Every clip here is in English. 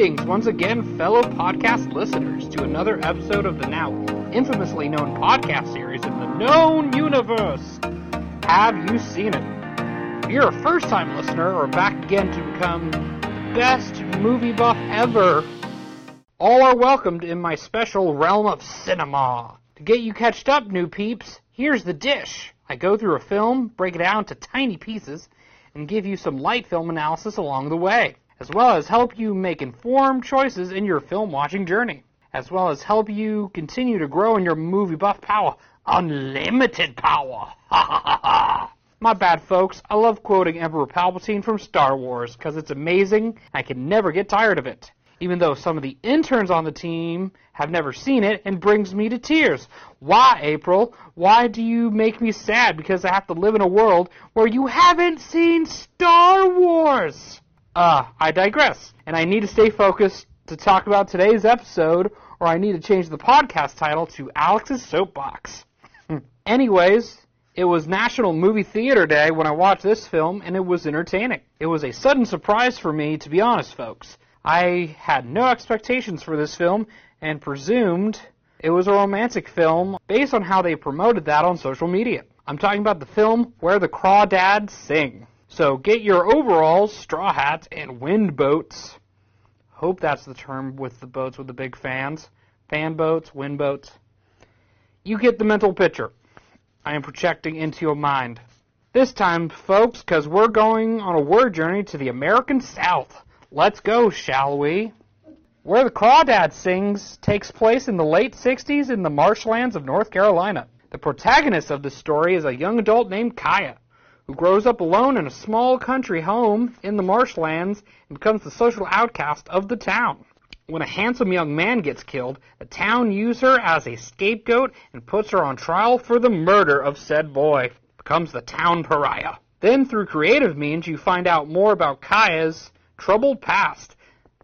Greetings once again, fellow podcast listeners, to another episode of the now infamously known podcast series in the known universe. Have you seen it? If you're a first time listener or back again to become the best movie buff ever, all are welcomed in my special realm of cinema. To get you catched up, new peeps, here's the dish. I go through a film, break it down to tiny pieces, and give you some light film analysis along the way as well as help you make informed choices in your film watching journey, as well as help you continue to grow in your movie buff power. Unlimited power! Ha ha ha! My bad, folks. I love quoting Emperor Palpatine from Star Wars because it's amazing. I can never get tired of it. Even though some of the interns on the team have never seen it and brings me to tears. Why, April? Why do you make me sad because I have to live in a world where you haven't seen Star Wars? Uh, I digress. And I need to stay focused to talk about today's episode, or I need to change the podcast title to Alex's Soapbox. Anyways, it was National Movie Theater Day when I watched this film, and it was entertaining. It was a sudden surprise for me, to be honest, folks. I had no expectations for this film and presumed it was a romantic film based on how they promoted that on social media. I'm talking about the film Where the Crawdads Sing. So get your overalls, straw hats, and wind boats. Hope that's the term with the boats with the big fans. Fan boats, wind boats. You get the mental picture. I am projecting into your mind. This time, folks, because we're going on a word journey to the American South. Let's go, shall we? Where the Crawdad Sings takes place in the late 60s in the marshlands of North Carolina. The protagonist of the story is a young adult named Kya who grows up alone in a small country home in the marshlands and becomes the social outcast of the town. When a handsome young man gets killed, the town uses her as a scapegoat and puts her on trial for the murder of said boy. Becomes the town pariah. Then, through creative means, you find out more about Kya's troubled past,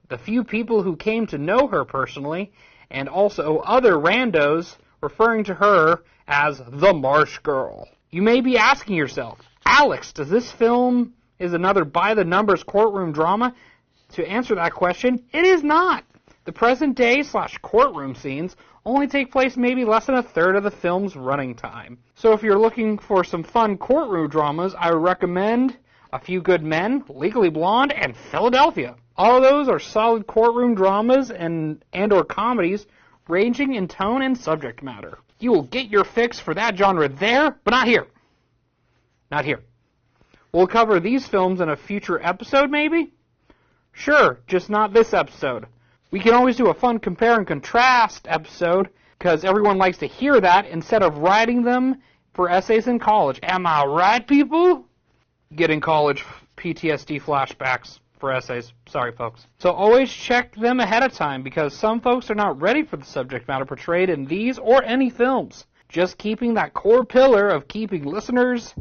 the few people who came to know her personally, and also other randos referring to her as the Marsh Girl. You may be asking yourself, Alex, does this film is another by the numbers courtroom drama? To answer that question, it is not. The present day slash courtroom scenes only take place maybe less than a third of the film's running time. So if you're looking for some fun courtroom dramas, I recommend A Few Good Men, Legally Blonde, and Philadelphia. All of those are solid courtroom dramas and and or comedies ranging in tone and subject matter. You will get your fix for that genre there, but not here. Not here. We'll cover these films in a future episode, maybe? Sure, just not this episode. We can always do a fun compare and contrast episode, because everyone likes to hear that instead of writing them for essays in college. Am I right, people? Getting college PTSD flashbacks for essays. Sorry, folks. So always check them ahead of time, because some folks are not ready for the subject matter portrayed in these or any films. Just keeping that core pillar of keeping listeners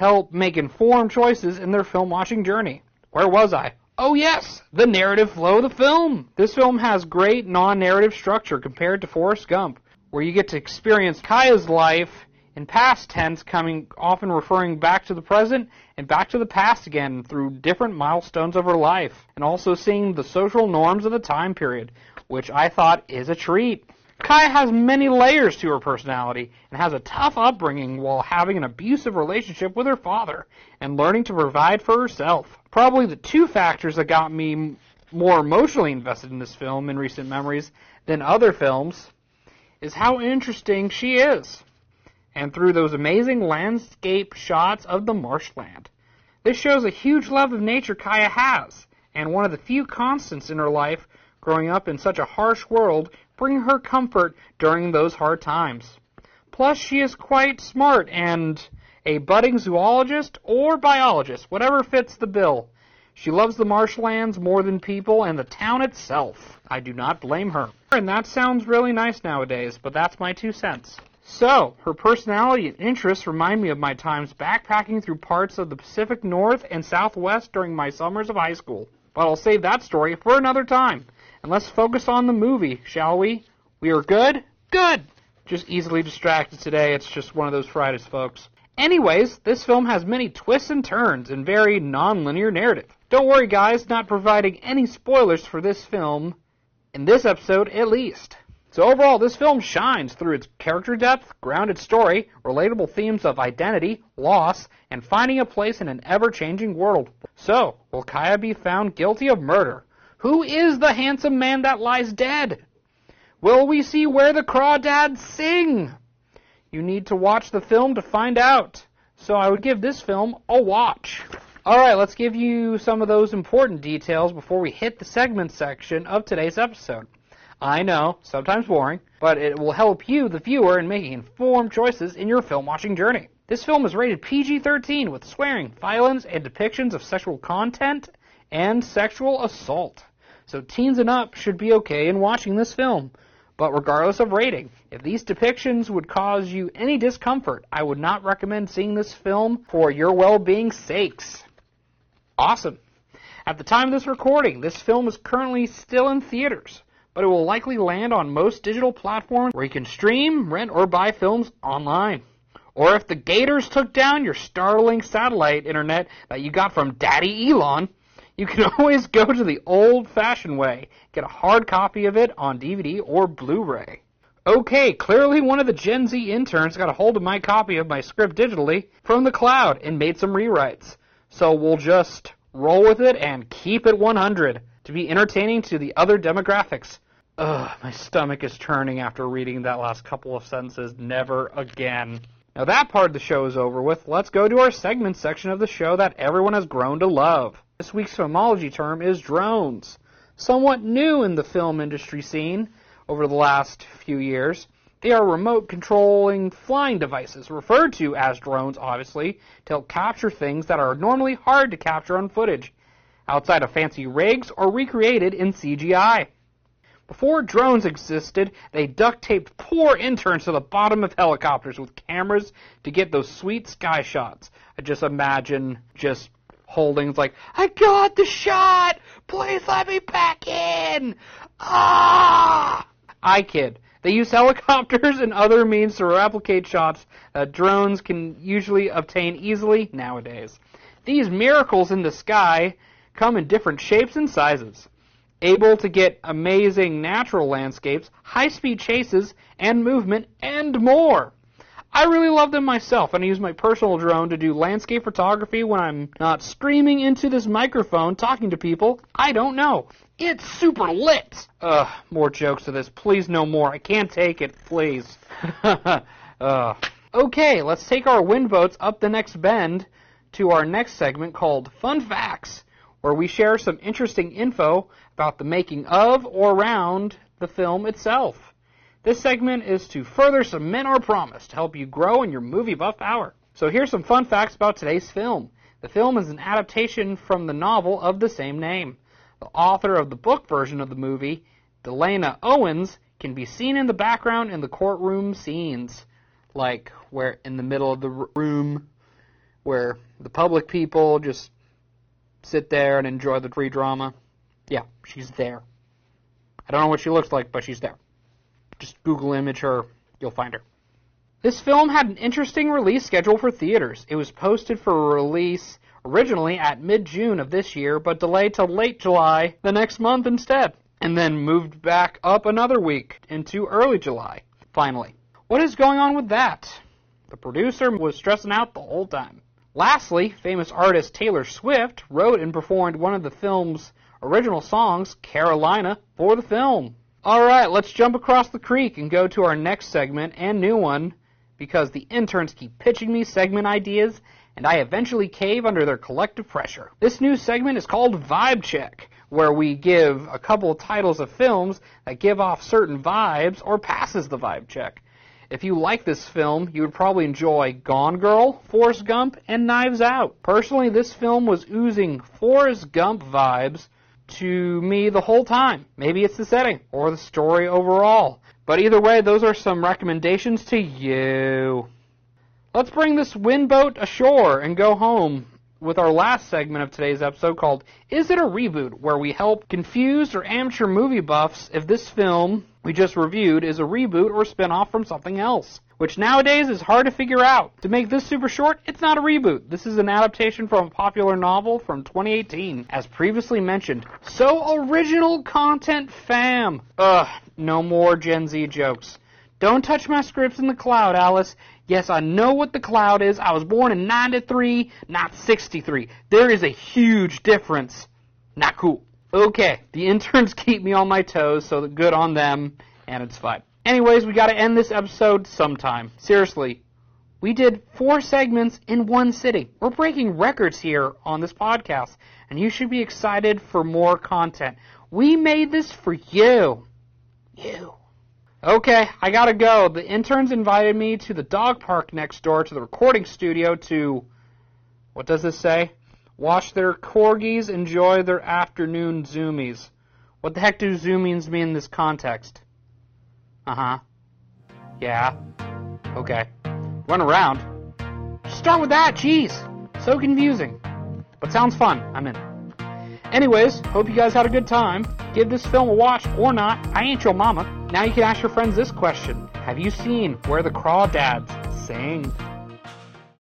help make informed choices in their film watching journey. Where was I? Oh yes, the narrative flow of the film. This film has great non-narrative structure compared to Forrest Gump, where you get to experience Kya's life in past tense, coming often referring back to the present and back to the past again through different milestones of her life, and also seeing the social norms of the time period, which I thought is a treat. Kya has many layers to her personality and has a tough upbringing while having an abusive relationship with her father and learning to provide for herself. Probably the two factors that got me more emotionally invested in this film in recent memories than other films is how interesting she is. And through those amazing landscape shots of the marshland. This shows a huge love of nature Kya has, and one of the few constants in her life growing up in such a harsh world bring her comfort during those hard times. Plus, she is quite smart and a budding zoologist or biologist, whatever fits the bill. She loves the marshlands more than people and the town itself. I do not blame her. And that sounds really nice nowadays, but that's my two cents. So, her personality and interests remind me of my times backpacking through parts of the Pacific North and Southwest during my summers of high school. But I'll save that story for another time. And let's focus on the movie, shall we? We are good? Good! Just easily distracted today. It's just one of those Fridays, folks. Anyways, this film has many twists and turns and very non-linear narrative. Don't worry guys, not providing any spoilers for this film, in this episode at least. So overall, this film shines through its character depth, grounded story, relatable themes of identity, loss, and finding a place in an ever-changing world. So, will Kya be found guilty of murder? Who is the handsome man that lies dead? Will we see where the crawdads sing? You need to watch the film to find out. So I would give this film a watch. Alright, let's give you some of those important details before we hit the segment section of today's episode. I know, sometimes boring, but it will help you, the viewer, in making informed choices in your film watching journey. This film is rated PG 13 with swearing, violence, and depictions of sexual content and sexual assault. So teens and up should be okay in watching this film. But regardless of rating, if these depictions would cause you any discomfort, I would not recommend seeing this film for your well-being sakes. Awesome. At the time of this recording, this film is currently still in theaters but it will likely land on most digital platforms where you can stream, rent, or buy films online. Or if the Gators took down your Starlink satellite internet that you got from Daddy Elon, you can always go to the old fashioned way, get a hard copy of it on DVD or Blu ray. Okay, clearly one of the Gen Z interns got a hold of my copy of my script digitally from the cloud and made some rewrites. So we'll just roll with it and keep it 100 to be entertaining to the other demographics. Ugh, my stomach is turning after reading that last couple of sentences. Never again. Now that part of the show is over with. Let's go to our segment section of the show that everyone has grown to love. This week's filmology term is drones. Somewhat new in the film industry scene over the last few years. They are remote controlling flying devices, referred to as drones, obviously, to help capture things that are normally hard to capture on footage outside of fancy rigs or recreated in CGI. Before drones existed, they duct taped poor interns to the bottom of helicopters with cameras to get those sweet sky shots. I just imagine just holding like, I got the shot! Please let me back in! Ah! I kid. They use helicopters and other means to replicate shots that drones can usually obtain easily nowadays. These miracles in the sky come in different shapes and sizes, able to get amazing natural landscapes, high-speed chases, and movement, and more. I really love them myself, and I use my personal drone to do landscape photography when I'm not screaming into this microphone talking to people I don't know. It's super lit! Ugh, more jokes to this. Please no more. I can't take it, please. Ugh. Okay, let's take our wind boats up the next bend to our next segment called Fun Facts where we share some interesting info about the making of or around the film itself. This segment is to further cement our promise to help you grow in your movie buff power. So here's some fun facts about today's film. The film is an adaptation from the novel of the same name. The author of the book version of the movie, Delia Owens, can be seen in the background in the courtroom scenes, like where in the middle of the room where the public people just sit there and enjoy the free drama. Yeah, she's there. I don't know what she looks like, but she's there. Just Google image her, you'll find her. This film had an interesting release schedule for theaters. It was posted for release originally at mid-June of this year, but delayed till late July the next month instead, and then moved back up another week into early July, finally. What is going on with that? The producer was stressing out the whole time. Lastly, famous artist Taylor Swift wrote and performed one of the film's original songs, Carolina, for the film. Alright, let's jump across the creek and go to our next segment and new one because the interns keep pitching me segment ideas and I eventually cave under their collective pressure. This new segment is called Vibe Check, where we give a couple of titles of films that give off certain vibes or passes the vibe check. If you like this film, you would probably enjoy Gone Girl, Forrest Gump, and Knives Out. Personally, this film was oozing Forrest Gump vibes to me the whole time. Maybe it's the setting or the story overall. But either way, those are some recommendations to you. Let's bring this windboat ashore and go home. With our last segment of today's episode called Is It a Reboot? where we help confused or amateur movie buffs if this film we just reviewed is a reboot or spin-off from something else. Which nowadays is hard to figure out. To make this super short, it's not a reboot. This is an adaptation from a popular novel from 2018, as previously mentioned. So original content, fam! Ugh, no more Gen Z jokes. Don't touch my scripts in the cloud, Alice. Yes, I know what the cloud is. I was born in 93, not 63. There is a huge difference. Not cool. Okay, the interns keep me on my toes, so good on them, and it's fine. Anyways, we gotta end this episode sometime. Seriously, we did four segments in one sitting. We're breaking records here on this podcast, and you should be excited for more content. We made this for you. You. Okay, I gotta go. The interns invited me to the dog park next door to the recording studio to. What does this say? Watch their corgis enjoy their afternoon zoomies. What the heck do zoomies mean in this context? Uh huh. Yeah. Okay. Run around. Start with that, jeez. So confusing. But sounds fun. I'm in. Anyways, hope you guys had a good time. Give this film a watch or not. I ain't your mama. Now you can ask your friends this question Have you seen Where the Crawdads Sing?